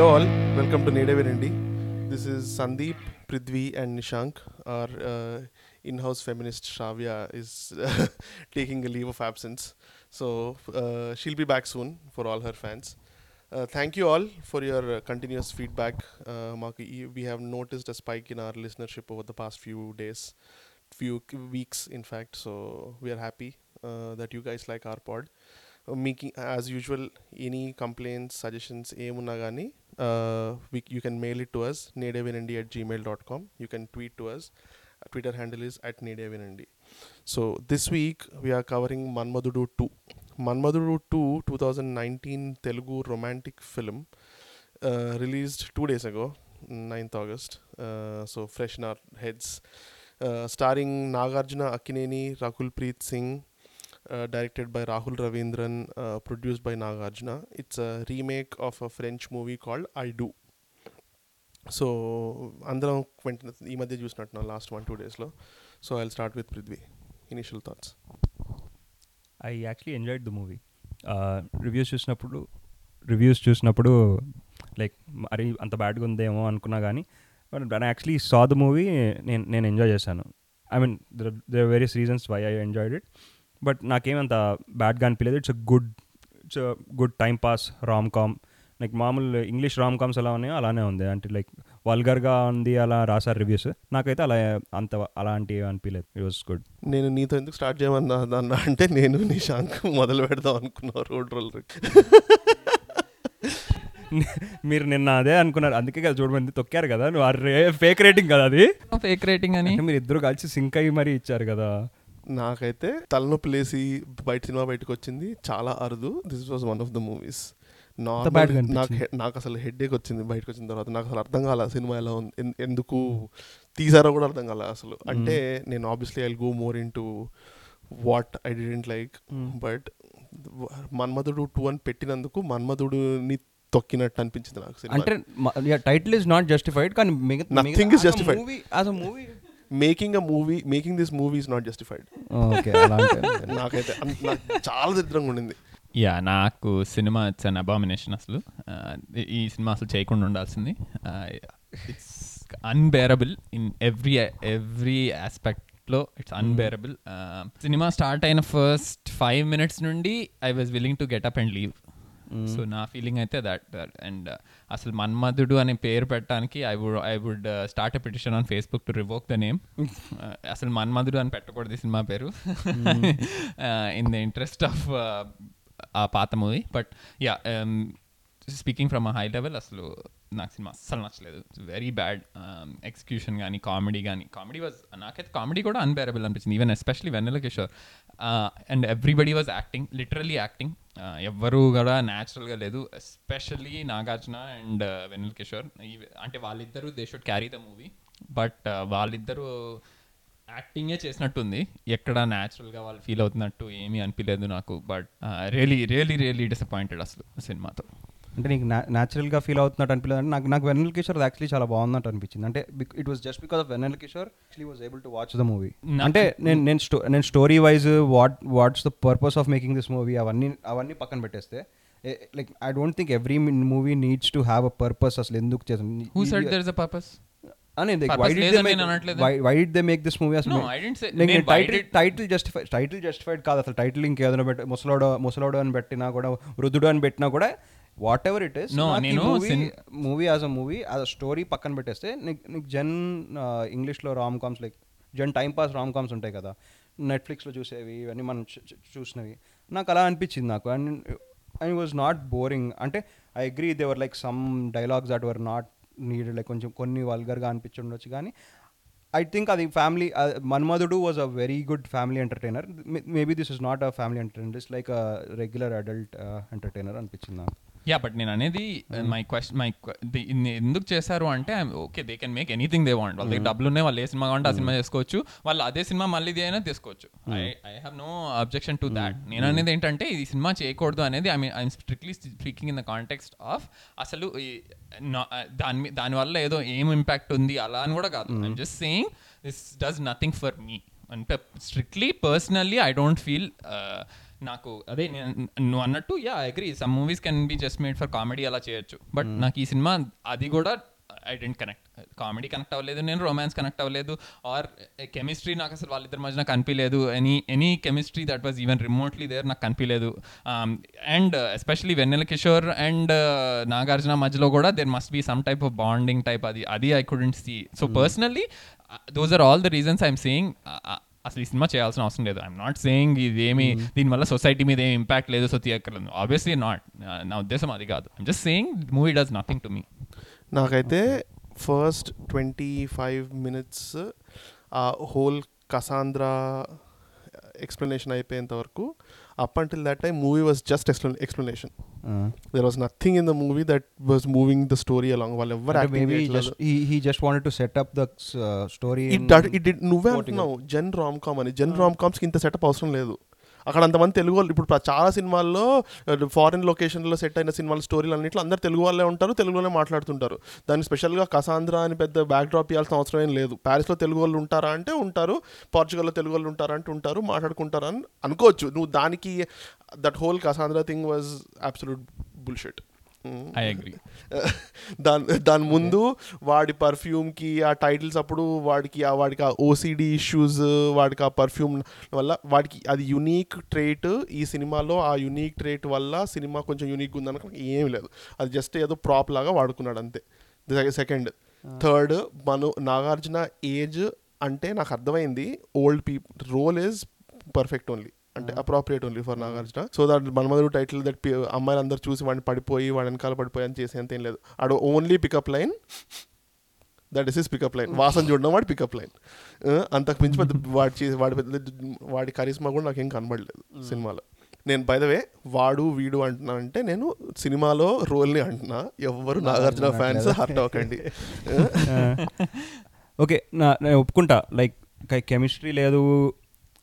Hello, all. Welcome to Nede Verendi. This is Sandeep, Prithvi, and Nishank. Our uh, in house feminist Shavya is taking a leave of absence. So uh, she'll be back soon for all her fans. Uh, thank you all for your continuous feedback. Uh, we have noticed a spike in our listenership over the past few days, few weeks, in fact. So we are happy uh, that you guys like our pod. Uh, making as usual any complaints suggestions ఏమున్నా కానీ you can mail it to us nadevinandi at gmail.com you can tweet to us twitter handle is at nadevinandi so this week we are covering manmadudu 2 manmadudu 2 2019 telugu romantic film uh, released two days ago 9th august uh, so fresh in our heads uh, starring nagarjuna akineni rakul preet singh directed by Rahul Ravindran produced by Nagarjuna it's remake of a remake of a French movie so అందరం వెంటనే ఈ మధ్య చూసినట్టున్నాం last one two డేస్లో so I start with Prithvi initial thoughts I actually enjoyed the movie reviews చూసినప్పుడు reviews చూసినప్పుడు like మరి అంత బ్యాడ్గా ఉందేమో అనుకున్నా కానీ but I actually saw the movie నేను నేను ఎంజాయ్ చేశాను. I mean there various reasons why I enjoyed it but నాకేమంత బ్యాడ్గా అనిపించలేదు it's a good it's good time pass rom com like మామూలు ఇంగ్లీష్ రామ్ కామ్స్ ఎలా ఉన్నాయో అలానే ఉంది. అంటే లైక్ వల్గర్గా ఉంది అలా రాశారు రివ్యూస్. నాకైతే అలా అంత అలాంటివి అనిపించలేదు ఇట్ వాస్ గుడ్. నేను నీతో ఎందుకు స్టార్ట్ చేయమన్నా అన్న అంటే నేను నిశాంక్ మొదలు పెడదాం అనుకున్నా రోడ్ రోలర్ మీరు నిన్న అదే అనుకున్నారు. అందుకే కదా చూడమంది తొక్కారు కదా. నువ్వు ఫేక్ రేటింగ్ కదా అది. ఫేక్ రేటింగ్ అని. మీరు ఇద్దరు కలిసి సింక్ అయ్యి మరీ ఇచ్చారు కదా. నాకైతే తలనొప్పి లేసి బయట సినిమా బయటకు వచ్చింది చాలా అరుదు. This was one of the movies. నాకు నాకు అసలు హెడ్ ఏక్ వచ్చింది బయటకు వచ్చిన తర్వాత. నాకు అసలు అర్థం కాల సినిమా ఎలా ఉంది ఎందుకు తీసారో కూడా అర్థం కాల అసలు. అంటే నేను obviously I go more into what I didn't like but Manmadhudu two అని పెట్టినందుకు మన్మధుడుని తొక్కినట్టు అనిపించింది నాకు అంటే టైటిల్ ఇస్ నాట్ జస్టిఫైడ్ కానీ Nothing is justified. Movie as a movie making a movie making this movie is not justified నాకైతే చాలా దరిద్రంగా ఉండింది. యా నాకు సినిమా ఇట్స్ అన్ అబామినేషన్ అసలు. ఈ సినిమా అసలు చేయకుండా ఉండాల్సింది. It's unbearable in every every ఆస్పెక్ట్లో it's unbearable సినిమా స్టార్ట్ అయిన ఫస్ట్ ఫైవ్ మినిట్స్ నుండి I was willing to get up and leave so నా ఫీలింగ్ అయితే దట్ అండ్ అసలు మన్మధుడు అనే పేరు పెట్టడానికి I would I would start a petition on Facebook to revoke the name అసలు మన్మధుడు అని పెట్టకూడదు ఈ సినిమా పేరు. ఇన్ ద ఇంట్రెస్ట్ ఆఫ్ ఆ పాత movie. But yeah speaking from a high level అసలు నాకు సినిమా అస్సలు నచ్చలేదు. వెరీ బ్యాడ్ ఎక్స్క్యూషన్ కానీ కామెడీ కానీ కామెడీ వాజ్ నాకైతే కామెడీ కూడా అన్బేరబుల్ అనిపించింది. Even especially Vennela Kishore and everybody was acting literally acting ఎవ్వరూ కూడా న్యాచురల్గా లేదు especially Nagarjuna and uh, Vennela Kishore. అంటే వాళ్ళిద్దరూ they should carry the movie but వాళ్ళిద్దరూ యాక్టింగే చేసినట్టుంది. ఎక్కడ న్యాచురల్గా వాళ్ళు ఫీల్ అవుతున్నట్టు ఏమీ అనిపించలేదు నాకు. But really really really disappointed అసలు సినిమాతో. అంటే నీకు న్యాచురల్గా ఫీల్ అవుతున్నట్టు అనిపించలేదు అంటే నాకు నాకు వెన్నెల కిషోర్ యాక్చువల్లీ చాలా బాగున్నట్టు అనిపించింది. అంటే it was just because of Vennela Kishore actually was able to watch the movie అంటే నేను నేను స్టో నేను story wise what what's the purpose of making this movie అవన్నీ అవన్నీ పక్కన పెట్టేస్తే like I don't think every movie needs to have a purpose అసలు ఎందుకు చేసాను there is a purpose title justify title justified కాదు అసలు. టైటిల్ ఇంకేదైనా పెట్టి ముసలోడు ముసలోడు అని పెట్టినా కూడా వృద్ధుడు అని పెట్టినా కూడా వాట్ ఎవర్ ఇట్ ఇస్ నేను movie as a movie as a story పక్కన పెట్టేస్తే నీకు నీకు జన్ ఇంగ్లీష్లో రామ్ కామ్స్ లైక్ జన్ టైం పాస్ రామ్ కామ్స్ ఉంటాయి కదా. నెట్ఫ్లిక్స్లో చూసేవి ఇవన్నీ మనం చూసినవి. నాకు అలా అనిపించింది నాకు. And I was not boring అంటే I agree there were like some dialogues that were not needed like కొంచెం కొన్ని వల్గర్గా అనిపించుండొచ్చు కానీ ఐ థింక్ అది family Manmadhudu was a very good family entertainer maybe this is not a family entertainer it's like a regular adult entertainer అనిపించింది నాకు. Yeah but నేను అనేది మై క్వశ్చన్ మై ఎందుకు చేశారు అంటే okay they can make anything they want వాళ్ళకి డబ్బులు ఉన్నాయి వాళ్ళు ఏ సినిమా కావాలంటే ఆ సినిమా చేసుకోవచ్చు. వాళ్ళు అదే సినిమా మళ్ళీ ఇది అయినా తీసుకోవచ్చు. I I have no objection to that నేను అనేది ఏంటంటే ఈ సినిమా చేయకూడదు అనేది I mean I'm strictly speaking in the context of అసలు దాని దానివల్ల ఏదో ఏం ఇంపాక్ట్ ఉంది అలా అని కూడా కాదు. I'm just saying this does nothing for me అంటే strictly personally I don't feel నాకు అదే నేను నువ్వు అన్నట్టు yeah agree some movies can be just made for comedy అలా చేయొచ్చు. బట్ నాకు ఈ సినిమా అది కూడా I didn't connect comedy connect అవ్వలేదు నేను రొమాన్స్ కనెక్ట్ అవ్వలేదు ఆర్ కెమిస్ట్రీ నాకు అసలు వాళ్ళిద్దరి మధ్య నాకు కనిపించలేదు any any chemistry that was even remotely there నాకు కనిపించలేదు and especially Vennela Kishore and Nagarjuna మధ్యలో కూడా there must be some type of bonding type అది అది I couldn't see so personally those are all the reasons I'm saying అసలు ఈ cinema చేయాల్సిన అవసరం లేదు. ఐఎమ్ నాట్ సేయింగ్ ఇదేమి దీనివల్ల సొసైటీ మీద ఏం ఇంపాక్ట్ లేదు సో తీయక్కర్లేదు ఆబ్వియస్లీ నాట్ నా ఉద్దేశం అది కాదు. I'm just saying movie does nothing to me నాకైతే ఫస్ట్ ట్వంటీ ఫైవ్ మినిట్స్ ఆ హోల్ కసాంద్రా ఎక్స్ప్లెనేషన్ అయిపోయేంత వరకు up until that time movie was just explanation there was nothing in the movie that was moving the story along వాళ్ళు ఎవరు he just wanted to set up the story నువ్వే అంటున్నావు Jan rom com అని జన్ రామ్ కామ్స్కి ఇంత setup అవసరం లేదు. అక్కడ అంతమంది తెలుగు వాళ్ళు ఇప్పుడు చాలా సినిమాల్లో ఫారిన్ లొకేషన్లో సెట్ అయిన సినిమాల స్టోరీలు అన్నింటిలో అందరు తెలుగు వాళ్ళే ఉంటారు తెలుగులోనే మాట్లాడుతుంటారు. దానికి స్పెషల్గా కసాంధ్ర అని పెద్ద బ్యాక్ డ్రాప్ ఇవ్వాల్సిన అవసరం ఏం లేదు. ప్యారిస్లో తెలుగు వాళ్ళు ఉంటారా అంటే ఉంటారు పోర్చుగల్లో తెలుగు వాళ్ళు ఉంటారా అంటే ఉంటారు మాట్లాడుకుంటారా అని అనుకోవచ్చు. నువ్వు దానికి that whole Cassandra thing was absolute bullshit I agree దాని దాని ముందు వాడి పర్ఫ్యూమ్కి ఆ టైటిల్స్ అప్పుడు వాడికి ఆ వాడికి ఆ ఓసిడి ఇష్యూస్ వాడికి ఆ పర్ఫ్యూమ్ వల్ల వాడికి అది యునీక్ ట్రేట్ ఈ సినిమాలో ఆ యునీక్ ట్రేట్ వల్ల సినిమా కొంచెం యూనిక్ ఉందనుకో ఏమీ లేదు. అది జస్ట్ ఏదో ప్రాప్ లాగా వాడుకున్నాడు అంతే. సెకండ్ థర్డ్ మను నాగార్జున ఏజ్ అంటే నాకు అర్థమైంది old people role is perfect only అంటే appropriate only for Nagarjuna so that Manmadhudu title that అమ్మాయిలు అందరు చూసి వాడిని పడిపోయి వాడి వెనకాల పడిపోయి అని చేసేంత ఏం లేదు. ఆడు only pickup line that is is pickup line వాసన చూడడం వాడి పికప్ లైన్ అంతకు మించి పెద్ద వాడి చే- వాడి పెద్ద వాడి కరిస్మా కూడా నాకేం కనబడలేదు సినిమాలో. నేను బై ద వే వాడు వీడు అంటున్నా అంటే నేను సినిమాలో రోల్ని అంటున్నా. ఎవ్వరు నాగార్జున ఫ్యాన్స్ హర్ట్ అవ్వకండి. ఓకే నా నేను ఒప్పుకుంటా. లైక్ కెమిస్ట్రీ లేదు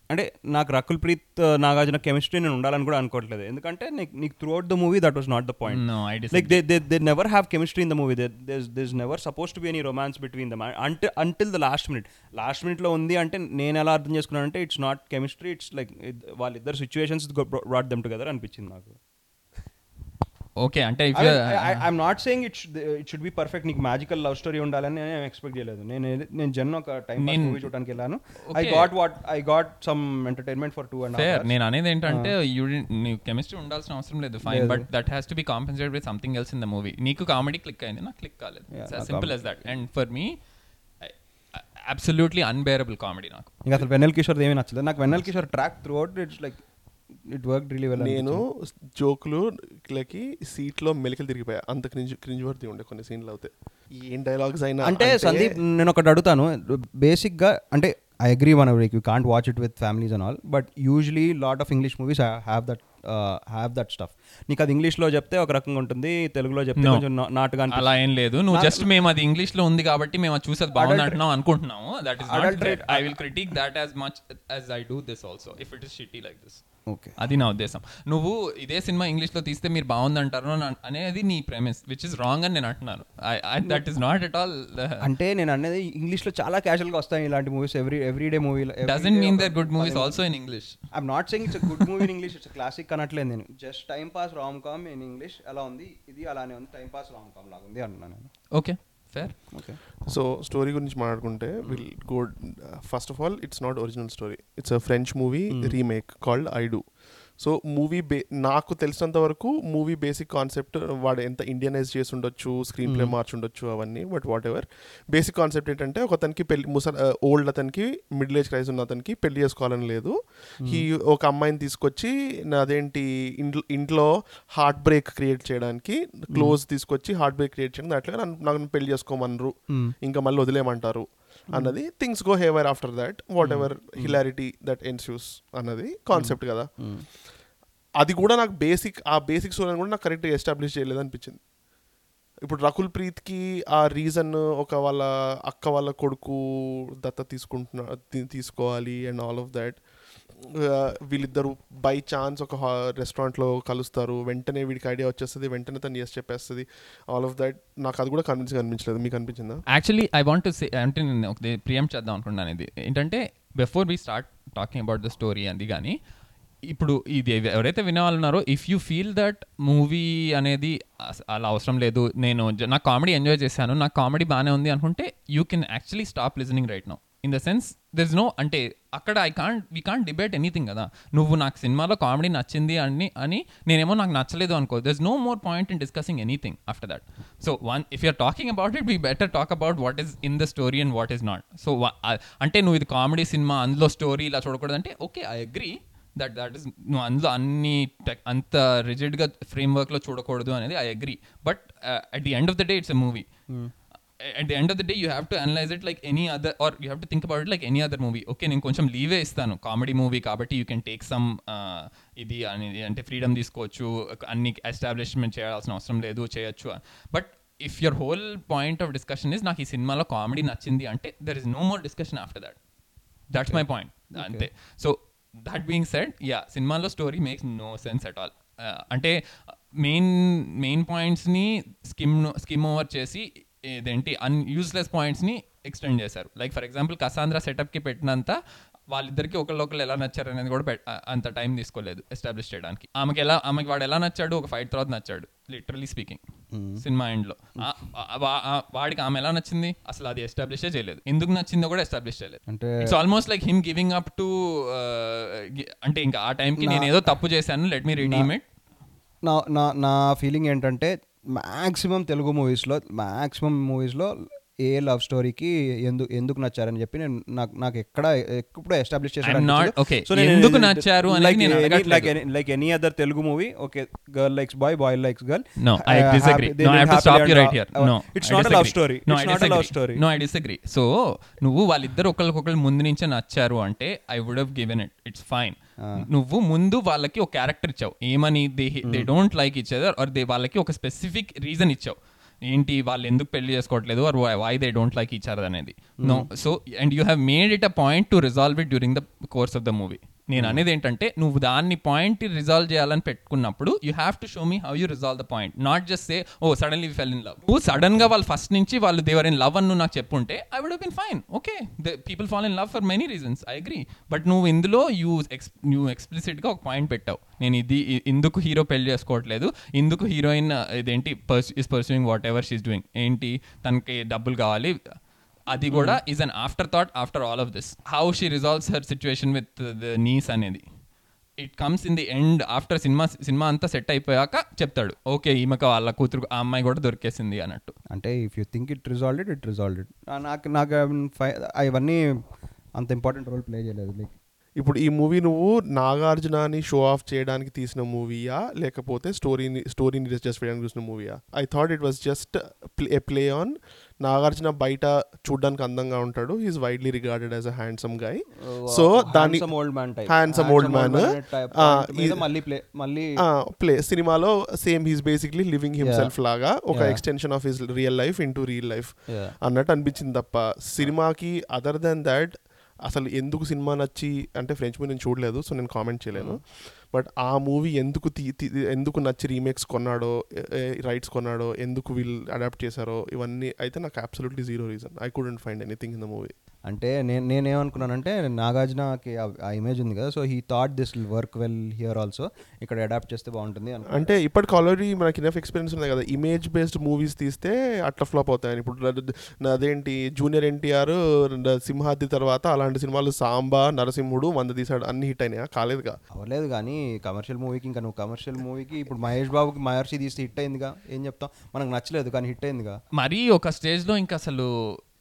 అంటే నాకు రకుల్ ప్రీత్ నాగార్జున కెమిస్ట్రీ నేను ఉండాలని కూడా అనుకోవట్లేదు. ఎందుకంటే నీకు throughout the movie that was not the point like they they never have chemistry in the movie this never supposed to be any romance between the అంటే until the last minute last మినిట్లో ఉంది అంటే నేను ఎలా అర్థం చేసుకున్నానంటే it's not chemistry it's like వాళ్ళిద్దరు situations brought them together అనిపించింది నాకు. ఓకే అంటే not saying it should, it should be perfect. నీకు మ్యాజికల్ లవ్ స్టోరీ ఉండాలని నేను ఎక్స్పెక్ట్ చేయలేదు. నేను నేను జన్ ఒక టైం మూవీ చూడడానికి వెళ్ళాను. I. Got what I got some entertainment for two and నేను అనేది ఏంటంటే యూ నీకు కెమిస్ట్రీ ఉండాల్సిన అవసరం లేదు. Fine. But that has to be compensated with something else in the movie నీకు కామెడీ క్లిక్ అయింది నాకు క్లిక్ కాలేదు. Simple as that and for me absolutely unbearable comedy నాకు. ఇంకా అసలు వెన్నెల్ కిషోర్ ఏమీ నచ్చలేదు. నాకు Vennela Kishore track throughout it's like it work really well నేను జోకులు లకి సీట్లో మెలికలు తిరిగిపోయా. అంత క్రింజ్ క్రింజ్ వర్తి ఉండే కొన్ని సీన్లు అవుతాయి ఏం డైలాగ్స్ అయినా అంటే సందీప్ నేను ఒకటి అడుగుతాను. బేసిక్గా అంటే I agree one like you can't watch it with families and all but usually lot of English movies have that have that stuff నీకు అది ఇంగ్లీష్లో చెప్తే ఒక రకంగా ఉంటుంది తెలుగులో చెప్తే. కొంచెం నాటుగా అలా. ఏం లేదు. నువ్వు జస్ట్ మేము అది ఇంగ్లీష్లో ఉంది కాబట్టి మేము అది చూసి అది బాగుంది అంటున్నాం అనుకుంటున్నాము that is I will critic that as much as I do this also if it is shitty like this okay అది నా ఉద్దేశం. నువ్వు ఇదే సినిమా ఇంగ్లీష్లో తీస్తే మీరు బాగుంది అంటారు అని- అనేది నీ ప్రెమిస్ విచ్ ఇస్ రాంగ్ అని నేను అంటున్నాను. That is not at all అంటే నేను అనేది ఇంగ్లీష్లో చాలా క్యాజువల్గా వస్తాయి ఇలాంటి movies every every day movie doesn't mean they're good movies also in English I'm not saying it's good movie in English it's classic అనట్లేదు నేను. Just time pass rom com in English ఎలా ఉంది? ఇది అలానే ఉంది. టైం పాస్ రామ్ కామ్ లాగా ఉంది అంటున్నాను నేను. Okay fair okay so story గురించి మాట్లాడుకుంటే will go first of all it's not original story it's a French movie remake called I do so movie బే నాకు తెలిసినంత వరకు మూవీ బేసిక్ కాన్సెప్ట్ వాడు ఎంత ఇండియనైజ్ చేసి ఉండొచ్చు స్క్రీన్ ప్లే మార్చి ఉండొచ్చు అవన్నీ but whatever basic concept ఏంటంటే ఒక అతనికి పెళ్ళి ముస ఓల్డ్ అతనికి మిడిల్ ఏజ్ క్రైజ్ ఉన్న అతనికి పెళ్ళి చేసుకోవాలని లేదు. ఈ ఒక అమ్మాయిని తీసుకొచ్చి అదేంటి ఇంట్లో ఇంట్లో హార్ట్ బ్రేక్ క్రియేట్ చేయడానికి క్లోజ్ తీసుకొచ్చి హార్ట్ బ్రేక్ క్రియేట్ చేయడానికి అట్లా నన్ను నాకు పెళ్ళి చేసుకోమనరు. ఇంకా మళ్ళీ వదిలేయమంటారు. అన్నది. Things go haywire after that whatever hilarity that ensues అన్నది కాన్సెప్ట్ కదా. అది కూడా నాకు బేసిక్ ఆ బేసిక్ స్టోరీ కూడా నాకు కరెక్ట్గా ఎస్టాబ్లిష్ చేయలేదు అనిపించింది ఇప్పుడు రకుల్ ప్రీత్కి ఆ రీజన్ ఒక వాళ్ళ అక్క వాళ్ళ కొడుకు దత్త తీసుకుంటున్నా తీసుకోవాలి అండ్ ఆల్ ఆఫ్ దాట్ వీళ్ళిద్దరు బై ఛాన్స్ ఒక రెస్టారెంట్లో కలుస్తారు. వెంటనే వీడికి ఐడియా వచ్చేస్తుంది. వెంటనే తను ఎస్ చెప్పేస్తుంది. ఆల్ ఆఫ్ దట్ నాకు అది కూడా కన్విన్స్ అనిపించలేదు. మీకు అనిపించిందా? యాక్చువల్లీ ఐ వాంట్ సే అంటే నేను ఒక ప్రియం చేద్దాం అనుకున్నాను ఇది. ఏంటంటే before we start talking about the story అది కానీ ఇప్పుడు ఇది ఎవరైతే వినేవాళ్ళున్నారో if you feel that movie అనేది అలా అవసరం లేదు నేను నా కామెడీ ఎంజాయ్ చేశాను నా కామెడీ బాగానే ఉంది అనుకుంటే you can actually stop listening right now in the sense there is no అంటే అక్కడ I can't we can't debate anything కదా. నువ్వు నాకు సినిమాలో కామెడీ నచ్చింది అని అని నేనేమో నాకు నచ్చలేదు అనుకో. There is no more point in discussing anything after that so one if you're talking about it we better talk about what is in the story and what is not so అంటే నువ్వు ఇది comedy cinema అందులో story ఇలా చూడకూడదు అంటే okay I agree that that is నువ్వు అందులో అన్ని టెక్ అంత రిజిడ్గా ఫ్రేమ్ వర్క్లో చూడకూడదు అనేది I agree but at the end of the day it's a movie at the end of the day you have to analyse it like any other or you have to think about it like any other movie okay నేను కొంచెం leeway ఇస్తాను. Comedy movie కాబట్టి you can take some ఇది అనేది అంటే freedom తీసుకోవచ్చు. అన్ని establishment చేయాల్సిన అవసరం లేదు చేయొచ్చు. But if your whole point of discussion is నాకు ఈ సినిమాలో కామెడీ నచ్చింది అంటే there is no more discussion after that that's my point అంతే. So that being said yeah సినిమాలో story makes no sense at all అంటే మెయిన్ మెయిన్ పాయింట్స్ని skim skim over చేసి ఇదేంటి అన్ యూస్లెస్ పాయింట్స్ని ఎక్స్టెండ్ చేశారు. లైక్ ఫర్ ఎగ్జాంపుల్ కసాంద్రా సెటప్కి పెట్టినంత వాళ్ళిద్దరికి ఒకళ్ళొకళ్ళు ఎలా నచ్చారు అనేది కూడా అంత టైం తీసుకోలేదు ఎస్టాబ్లిష్ చేయడానికి. ఆమెకి ఎలా ఆమెకి వాడు ఎలా నచ్చాడు? ఒక ఫైట్ తర్వాత నచ్చాడు లిటరలీ స్పీకింగ్ సినిమా ఎండ్లో వాడికి ఆమె ఎలా నచ్చింది? అసలు అది ఎస్టాబ్లిషే చేయలేదు. ఎందుకు నచ్చిందో కూడా ఎస్టాబ్లిష్ చేయలేదు. అంటే it's almost like him giving up to అంటే ఇంకా ఆ టైంకి నేను ఏదో తప్పు చేశాను లెట్ మీ రిడీమ్ ఇట్ నా నా నా ఫీలింగ్ ఏంటంటే మ్యాక్సిమం తెలుగు మూవీస్లో మ్యాక్సిమం మూవీస్లో ఏ లవ్ స్టోరీకి ఎందుకు ఎందుకు నచ్చారని చెప్పి నేను నాకు నాకు ఎక్కడ ఎప్పుడు ఎస్టాబ్లిష్ ఎందుకు నచ్చారు అడగట్లేదు. Like any other Telugu movie okay girl likes boy boy likes girl it's not love. Story love. Story disagree. సో నువ్వు వాళ్ళిద్దరు ఒకరికొకరు ముందు నుంచే నచ్చారు అంటే I would have given it it's fine నువ్వు ముందు వాళ్ళకి ఒక క్యారెక్టర్ ఇచ్చావు. ఏమని they they don't like each other or they వాళ్ళకి ఒక స్పెసిఫిక్ రీజన్ ఇచ్చావు. ఏంటి వాళ్ళు ఎందుకు పెళ్ళి చేసుకోవట్లేదు or why they don't like other అనేది. No so and you have made it a point to resolve it during the course of the movie నేను అనేది ఏంటంటే నువ్వు దాన్ని పాయింట్ రిజాల్వ్ చేయాలని పెట్టుకున్నప్పుడు you have to show me how you resolve the point not just say oh suddenly fell in love నువ్వు సడన్గా వాళ్ళు ఫస్ట్ నుంచి వాళ్ళు దేవర్ ఇన్ లవ్ అని నువ్వు నాకు చెప్పుంటే I would been fine okay the people fall in love for many reasons I agree but నువ్వు ఇందులో యూ ఎక్స్ నువ్వు ఎక్స్ప్లిసిట్గా ఒక పాయింట్ పెట్టావు. నేను ఇది ఇందుకు హీరో పెళ్ళి చేసుకోవట్లేదు. ఇందుకు హీరోయిన్ ఇదేంటి is pursuing whatever she's doing ఏంటి? తనకి డబ్బులు కావాలి. అది కూడా is an afterthought after all of this how she resolves her situation with the niece అనేది. It comes in the end after cinema సినిమా అంతా సెట్ అయిపోయాక చెప్తాడు. ఓకే ఈమెకు వాళ్ళ కూతురు ఆ అమ్మాయి కూడా దొరికేసింది అన్నట్టు. అంటే if you think it resolve it it resolve it నాకు నాకు అవన్నీ అంత ఇంపార్టెంట్ రోల్ ప్లే చేయలేదు లైక్ ఇప్పుడు ఈ మూవీ నువ్వు నాగార్జునని షో ఆఫ్ చేయడానికి తీసిన మూవీయా? లేకపోతే స్టోరీని స్టోరీని జస్ట్ చేయడానికి చూసిన మూవీయా? I thought it was just a play on Nagarjuna బయట చూడడానికి అందంగా ఉంటాడు. He's widely regarded as a handsome guy so దాని ఓల్డ్ మ్యాన్ ప్లే సినిమాలో same he's basically living himself లాగా ఒక. Extension of his real life into real life. అన్నట్టు అనిపించింది తప్ప సినిమాకి అదర్ దెన్ దాట్ అసలు ఎందుకు సినిమా నచ్చి అంటే ఫ్రెంచ్ మూవీ నేను చూడలేదు సో నేను కామెంట్ చేయలేను బట్ ఆ మూవీ ఎందుకు తీ ఎందుకు నచ్చి రీమేక్స్ కొన్నాడో రైట్స్ కొన్నాడో ఎందుకు వీళ్ళు అడాప్ట్ చేశారో ఇవన్నీ అయితే నాకు absolutely zero reason I couldn't find anything in the movie అంటే నేను నేనేమనుకున్నానంటే నాగార్జునకి ఆ- ఆ ఇమేజ్ ఉంది కదా so he thought this work well here also ఇక్కడ అడాప్ట్ చేస్తే బాగుంటుంది అనుకున్నాను. అంటే ఇప్పటికి ఆల్రెడీ మనకి ఇనఫ్ ఎక్స్పీరియన్స్ ఉంది కదా ఇమేజ్ బేస్డ్ మూవీస్ తీస్తే అట్లా ఫ్లాప్ అవుతాయని. ఇప్పుడు అదేంటి జూనియర్ ఎన్టీఆర్ సింహాద్రి తర్వాత అలాంటి సినిమాలు సాంబా నరసింహుడు వంద తీసాడు అన్ని హిట్ అయినాయా? కాలేదుగా. అవ్వలేదు కానీ కమర్షియల్ మూవీకి ఇంకా నువ్వు కమర్షియల్ మూవీకి ఇప్పుడు మహేష్ బాబుకి మహర్షి తీస్తే హిట్ అయిందిగా ఏం చెప్తాం? మనకు నచ్చలేదు కానీ హిట్ అయిందిగా. మరీ ఒక స్టేజ్లో ఇంకా అసలు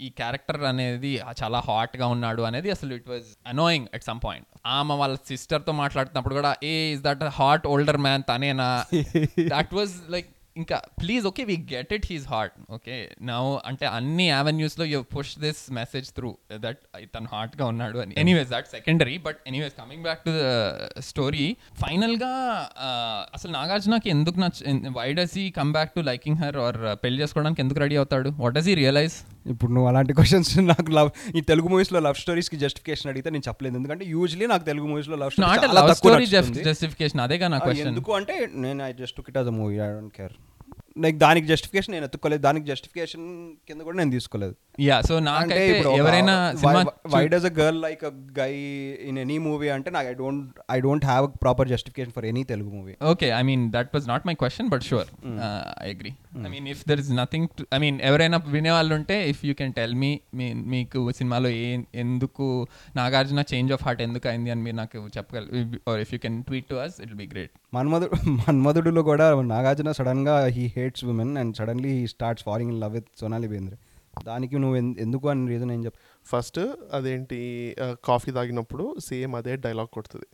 ఈ క్యారెక్టర్ అనేది చాలా హాట్గా ఉన్నాడు అనేది అసలు it was annoying at some point ఆమె వాళ్ళ సిస్టర్తో మాట్లాడుతున్నప్పుడు కూడా hey is that hot older man తనేనా? That was like ఇంకా please okay we get it his heart okay now అంటే అన్ని avenues లో you push this message through that తను హార్ట్గా ఉన్నాడు అని. Anyways that secondary but anyways coming back to the story ఫైనల్గా ఆ, అసలు నాగార్జునకి ఎందుకు నచ్చ why does he come back to liking her or పెళ్ళి చేసుకోవడానికి ఎందుకు రెడీ అవుతాడు? వాట్ డస్ హీ రియలైజ్ ఇప్పుడు నువ్వు అలాంటి క్వశ్చన్స్ నాకు లవ్ ఈ తెలుగు మూవీస్లో లవ్ స్టోరీస్కి జస్టిఫికేషన్ అడిగితే నేను చెప్పలేదు. ఎందుకంటే యూజువలీ నాకు తెలుగు మూవీస్లో లవ్ స్టోరీ జస్టిఫికేషన్ అదేగా నా క్వశ్చన్ ఎందుకు అంటే నేను I just it as a movie I don't care like దానికి జస్టిఫికేషన్ నేను ఎత్తుకోలేదు దానికి జస్టిఫికేషన్ కింద కూడా నేను తీసుకోలేదు. యా సో నాకైతే ఎవరైనా why does a girl like a guy in any movie అంటే నాకు I don't I don't have proper justification for any Telugu movie okay I mean that was not my question but sure I agree I mean if there is nothing I mean ఎవరైనా వినేవాళ్ళు ఉంటే if you can tell me మీకు సినిమాలో ఏ ఎందుకు Nagarjuna change of heart ఎందుకు అయింది అని మీరు నాకు చెప్పగల or if you can tweet to us it be great Manmadhudu మన్మధుడులో కూడా నాగార్జున సడన్గా he hates women and suddenly he starts following in love with Sonali Bendre దానికి నువ్వు ఎందుకు అని రీజన్ ఏం చెప్? ఫస్ట్ అదేంటి కాఫీ తాగినప్పుడు సేమ్ అదే డైలాగ్ కొడుతుంది.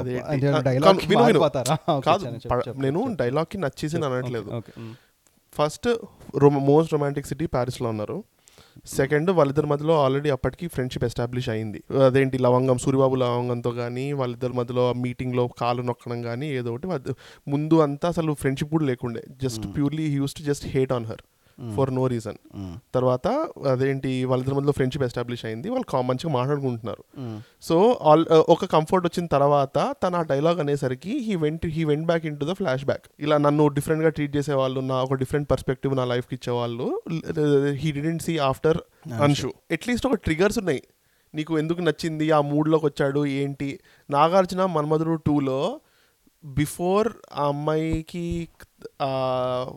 అదే కాదు, నేను చెప్పు. డైలాగ్కి నచ్చేసి అని అనట్లేదు. ఫస్ట్ మోస్ట్ రొమాంటిక్ సిటీ ప్యారిస్లో ఉన్నారు. సెకండ్ వాళ్ళిద్దరి మధ్యలో ఆల్రెడీ అప్పటికి ఫ్రెండ్షిప్ ఎస్టాబ్లిష్ అయింది. అదేంటి లవంగం సూర్యబాబు లవంగంతో కానీ వాళ్ళిద్దరి మధ్యలో మీటింగ్లో కాలు నొక్కడం కానీ ఏదో ఒకటి. ముందు అంతా అసలు ఫ్రెండ్షిప్ కూడా లేకుండే. Just purely use to just hate on her. For no reason. తర్వాత అదేంటి వాళ్ళిద్దరి మధ్యలో ఫ్రెండ్షిప్ ఎస్టాబ్లిష్ అయింది. వాళ్ళు మంచిగా మాట్లాడుకుంటున్నారు. సో ఆల్ ఒక కంఫర్ట్ వచ్చిన తర్వాత తన ఆ డైలాగ్ అనేసరికి he went he went back into the flashback ఇలా నన్ను డిఫరెంట్గా ట్రీట్ చేసేవాళ్ళు నా ఒక డిఫరెంట్ పర్స్పెక్టివ్ నా లైఫ్కి ఇచ్చేవాళ్ళు he didn't see after Anshu at least ఒక ట్రిగర్స్ ఉన్నాయి. నీకు ఎందుకు నచ్చింది? ఆ మూడ్లోకి వచ్చాడు ఏంటి? నాగార్జున మన్మధుడు టూలో బిఫోర్ ఆ అమ్మాయికి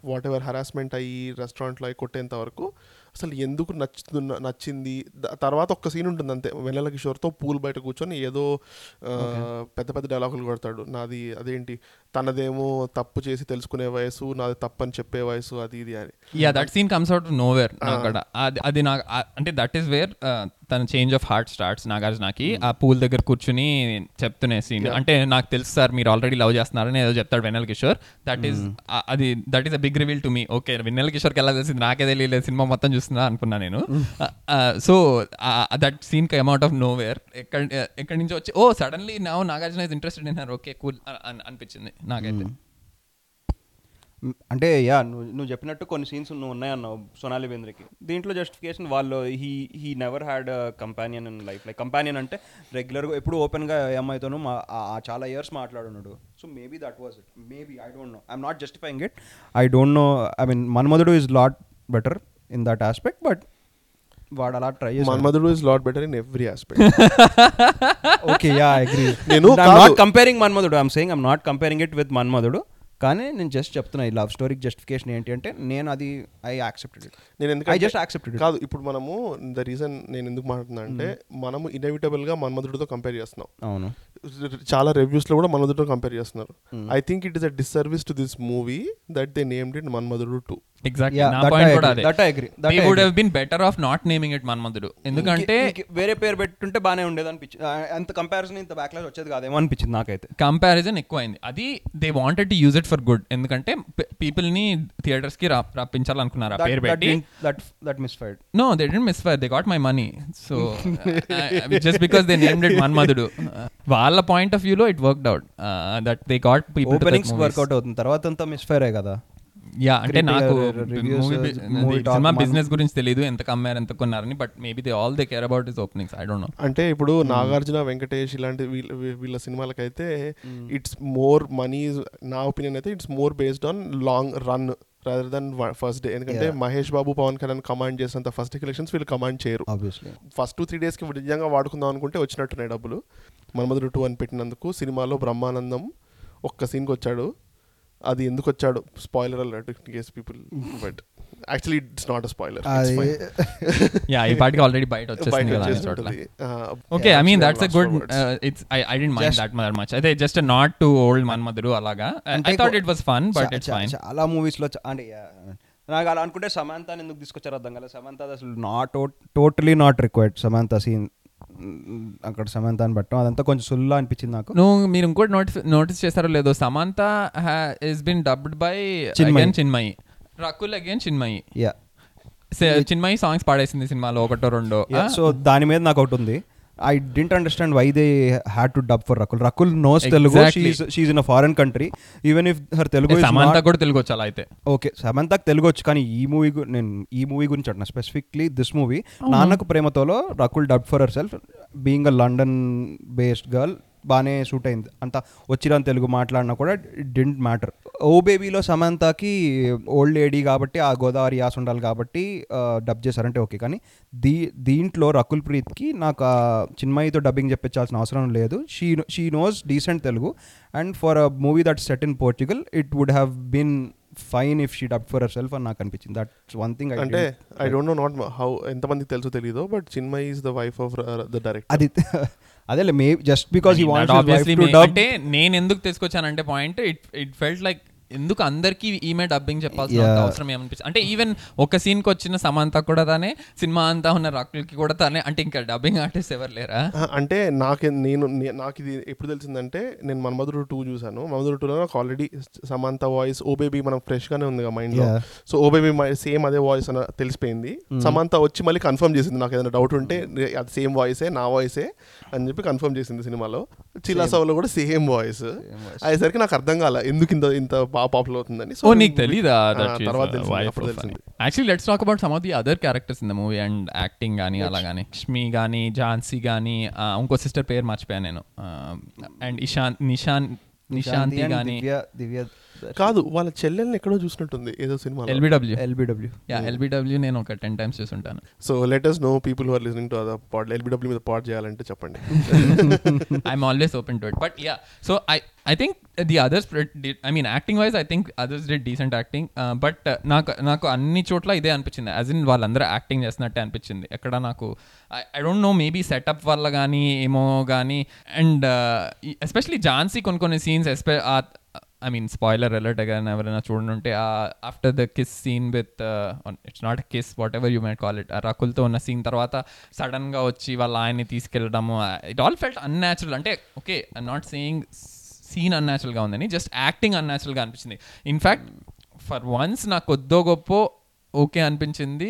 వాట్ ఎవర్ హరాస్మెంట్ అయ్యి రెస్టారెంట్లో అయి కొట్టేంత వరకు అసలు ఎందుకు నచ్చుతున్న నచ్చింది? తర్వాత ఒక్క సీన్ ఉంటుంది అంతే. వెన్నెల కిషోర్తో పూల్ బయట కూర్చొని ఏదో పెద్ద పెద్ద డైలాగులు కొడతాడు. నాది అదేంటి? తనదేమో తప్పు చేసి తెలుసుకునే వయసు నాది తప్పని చెప్పే వయసు అది ఇది అని. Yeah that scene comes out nowhere అక్కడ అది నాకు అంటే దట్ ఈస్ వేర్ తన చేంజ్ ఆఫ్ హార్ట్ స్టార్ట్స్ నాగార్జునకి. ఆ పూల్ దగ్గర కూర్చుని చెప్తునే సీన్ అంటే నాకు తెలుసు సార్ మీరు ఆల్రెడీ లవ్ చేస్తున్నారని ఏదో చెప్తాడు వెన్నెల కిషోర్. దట్ ఈస్ అది that is a big reveal to me okay Vennela కిషోర్కి ఎలా తెలిసింది? నాకే తెలియలేదు సినిమా మొత్తం చూస్తున్నా అనుకున్నా నేను. So that scene come out of nowhere ఎక్కడ ఎక్కడి నుంచి వచ్చి ఓ సడన్లీ నా Nagarjuna is interested in her okay cool అనిపించింది. నాకైతే. అంటే యా నువ్వు నువ్వు చెప్పినట్టు కొన్ని సీన్స్ నువ్వు ఉన్నాయన్నావు సోనాలి బేంద్రకి. దీంట్లో జస్టిఫికేషన్ వాళ్ళు he he never had companion in life like companion అంటే రెగ్యులర్గా ఎప్పుడు ఓపెన్గా ఏ అమ్మాయితోనూ మా చాలా years మాట్లాడున్నాడు. So maybe that was it maybe I don't know I'm not justifying it I don't know I mean Manmadhudu is lot better in that aspect but వాడు అలా ట్రై చేసి Manmadhudu is lot better in every aspect okay yeah agree నేను not కాదు. Comparing Manmadhudu. I'm saying I'm not comparing it with Manmadhudu. కానీ నేను just చెప్తున్నా ఈ love స్టోరీకి జస్టిఫికేషన్ ఏంటి అంటే నేను అది ఐ యాక్సెప్టెడ్ ఇట్ నేను ఐ ఎందుకంటే జస్ట్ యాక్సెప్టెడ్ కాదు ఇప్పుడు మనము ద రీజన్ నేను ఎందుకు మాట్లాడుతున్నా అంటే మనము ఇన్ఎవిటబుల్గా మన్మధుడితో కంపేర్ చేస్తున్నాం. అవును. చాలా రివ్యూస్లో కూడా మన్మధుడితో కంపేర్ చేస్తున్నారు. I think it is a disservice to this movie that they named it Manmadhudu two been better off not naming it Manmadhudu. ఎందుకంటే వేరే పేరు పెట్టుంటే బాగానే ఉండేది అనిపించింది అంత కంపారిజన్ ఇంత బ్యాక్లాస్ వచ్చేది కాదేమో అనిపించింది నాకైతే. కంపారిజన్ ఎక్కువైంది. అది they wanted to use it for good ఎందుకంటే పీపుల్ని థియేటర్స్కి రప్పించాలనుకున్నారు? పేరు పెట్టి. That that miss no they didn't misfire they got my money so just because they named it Manmadhudu వాళ్ళ పాయింట్ ఆఫ్ వ్యూలో it worked out that they got openings people work out అవుతుంది. తర్వాత అంతా మిస్ ఫైర్ కదా. Yeah అంటే నాకు talk cinema business గురించి తెలియదు ఎంత కమ్మారు ఎంత కొన్నారని but maybe they all they care about is openings I don't know అంటే ఇప్పుడు నాగార్జున వెంకటేష్ ఇలాంటి వీళ్ళ సినిమాలకైతే ఇట్స్ మోర్ మనీ నా ఒపీనియన్ అయితే it's more based on long run rather than first day ఎందుకంటే. మహేష్ బాబు పవన్ కళ్యాణ్ కమాండ్ చేసినంత ఫస్ట్ కలెక్షన్స్ వీళ్ళు కమాండ్ చేయరు. ఫస్ట్ టూ త్రీ డేస్కి నిజంగా వాడుకుందాం అనుకుంటే వచ్చినట్టున్నాయి డబ్బులు. మన్మధుడు టూ అని పెట్టినందుకు సినిమాలో బ్రహ్మానందం ఒక్క సీన్కి వచ్చాడు. అది ఎందుకు వచ్చాడు spoiler alert case people but actually it's not a spoiler yeah ఈ పాటికి ఆల్రెడీ బయట వచ్చేసింది కదా okay I mean that's a good it's I I didn't mind Just- that matter much అయితే just not to old Manmadhudu అలాగా I thought it was fun but it's fine చాలా మూవీస్లో అంటే నాకు అలా అనుకుంటే సమాంతాని ఎందుకు తీసుకొచ్చారు అర్థం కదా సమాంత అసలు not totally not required Samantha scene అక్కడ సమాంతాన్ని పెట్టడం అదంతా కొంచెం సుల్లా అనిపించింది నాకు. నువ్వు మీరు ఇంకోటి నోటీస్ నోటీస్ చేస్తారో లేదో Samantha is been dubbed by Chinmayi. Again Chinmayi Rakul again Chinmayi yeah Chinmayi songs పాడేసింది సినిమాలో ఒకటో రెండో. సో దాని మీద నాకు ఒకటి ఉంది. I didn't understand why they had to dub for Rakul Rakul knows Telugu. She's in a foreign country even if her Telugu Samantha కూడా తెలుగు వచ్చి అలా అయితే? ఓకే సమంతకు తెలుగు వచ్చు కానీ ఈ మూవీ నేను ఈ మూవీ గురించి అంటున్నా. స్పెసిఫిక్లీ దిస్ మూవీ నాన్నకు ప్రేమతోలో Rakul dub for herself being a London based girl బాగానే సూట్ అయింది. అంత వచ్చిన తెలుగు మాట్లాడినా కూడా డింట్ మ్యాటర్ ఓ బేబీలో సమంతకి ఓల్డ్ లేడీ కాబట్టి ఆ గోదావరి యాస ఉండాలి కాబట్టి డబ్ చేశారంటే ఓకే కానీ దీ దీంట్లో రకుల్ ప్రీత్కి నాకు ఆ చిన్మయితో డబ్బింగ్ చెప్పించాల్సిన అవసరం లేదు. She she knows decent Telugu. And for a movie that set in Portugal it would have been fine if she dub for herself అని నాకు అనిపించింది. దట్స్ వన్ థింగ్ అంటే I don't know not how ఎంతమందికి తెలుసో తెలీదు but Chinmayi is the wife of the director అది అదేలే may just because wants obviously to dub అంటే నేను ఎందుకు తీసుకొచ్చానంటే point it it felt like ఎందుకు అందరికి ఈమె డబ్బింగ్ చెప్పాల్సిన. అవసరం ఏమనిపించింది అంటే ఈవెన్ ఒక సీన్కి వచ్చిన సమంత కూడా తానే సినిమా అంతా ఉన్న రకుల్కి కూడా తానే అంటే ఇంకా డబ్బింగ్ ఆర్టిస్ట్ ఎవరు లేరా? అంటే నాకు నేను నాకు ఇది ఎప్పుడు తెలిసిందంటే నేను మన్మధుడు టూ చూసాను. మన్మధుడు టూలో నాకు already Samantha voice oh baby మనం ఫ్రెష్ గానే ఉంది మైండ్లో. Yeah. So oh baby same అదే వాయిస్ అని తెలిసిపోయింది. సమంత వచ్చి మళ్ళీ కన్ఫర్మ్ చేసింది నాకు ఏదైనా డౌట్ ఉంటే అది సేమ్ వాయిసే నా వాయిసే అని చెప్పి కన్ఫర్మ్ చేసింది సినిమాలో. చిల్లాసవలో కూడా సేమ్ వాయిస్ అయ్యేసరికి నాకు అర్థం కాల ఎందుకు ఇంత ఇంత బాగా పాపులర్ అవుతుందని ఓ నీకు తెలీదా? తర్వాత తెలిసింది. Actually let's talk about some of the other characters in the movie and acting కానీ అలా కానీ లక్ష్మి కానీ ఝాన్సీ కానీ ఇంకో సిస్టర్ పేరు మర్చిపోయాను నేను. అండ్ ఇషాన్ నిషాన్ నిశాంతి కానీ దివ్య కాదు వాళ్ళ చెల్లెల్ని ఎక్కడో చూసినట్టుంది ఏదో సినిమా ఎల్బిడబ్ల్యూ. ఎల్బిడబ్ల్యూ. యా ఎల్బిడబ్ల్యూ నేను ఒక ten times చూసుంటాను. So let us know people are listening to other pod LBW మీద పాడ్ చేయాలంటే చెప్పండి. I'm always open to it but yeah so I I think the others I mean acting wise I think others did decent acting but నాకు నాకు అన్ని చోట్ల ఇదే అనిపించింది. As in వాళ్ళందరూ యాక్టింగ్ చేస్తున్నట్టే అనిపించింది. ఎక్కడ నాకు I don't know maybe setup వల్ల కానీ ఏమో కానీ అండ్ ఎస్పెషలీ ఝాన్సీ కొన్ని కొన్ని scenes ఎస్పె I mean spoiler alert కానీ ఎవరైనా చూడండి after the kiss scene with it's not kiss whatever you might call it రకుల్తో ఉన్న సీన్ తర్వాత సడన్గా వచ్చి వాళ్ళ ఆయన్ని తీసుకెళ్ళడము ఇట్ ఆల్ ఫెల్ట్ అన్యాచురల్ అంటే ఓకే నాట్ సేయింగ్ సీన్ అన్యాచురల్గా ఉందని జస్ట్ యాక్టింగ్ అన్యాచురల్గా అనిపించింది. ఇన్ఫ్యాక్ట్ ఫర్ వన్స్ నాకు కొద్దో గొప్ప ఓకే అనిపించింది.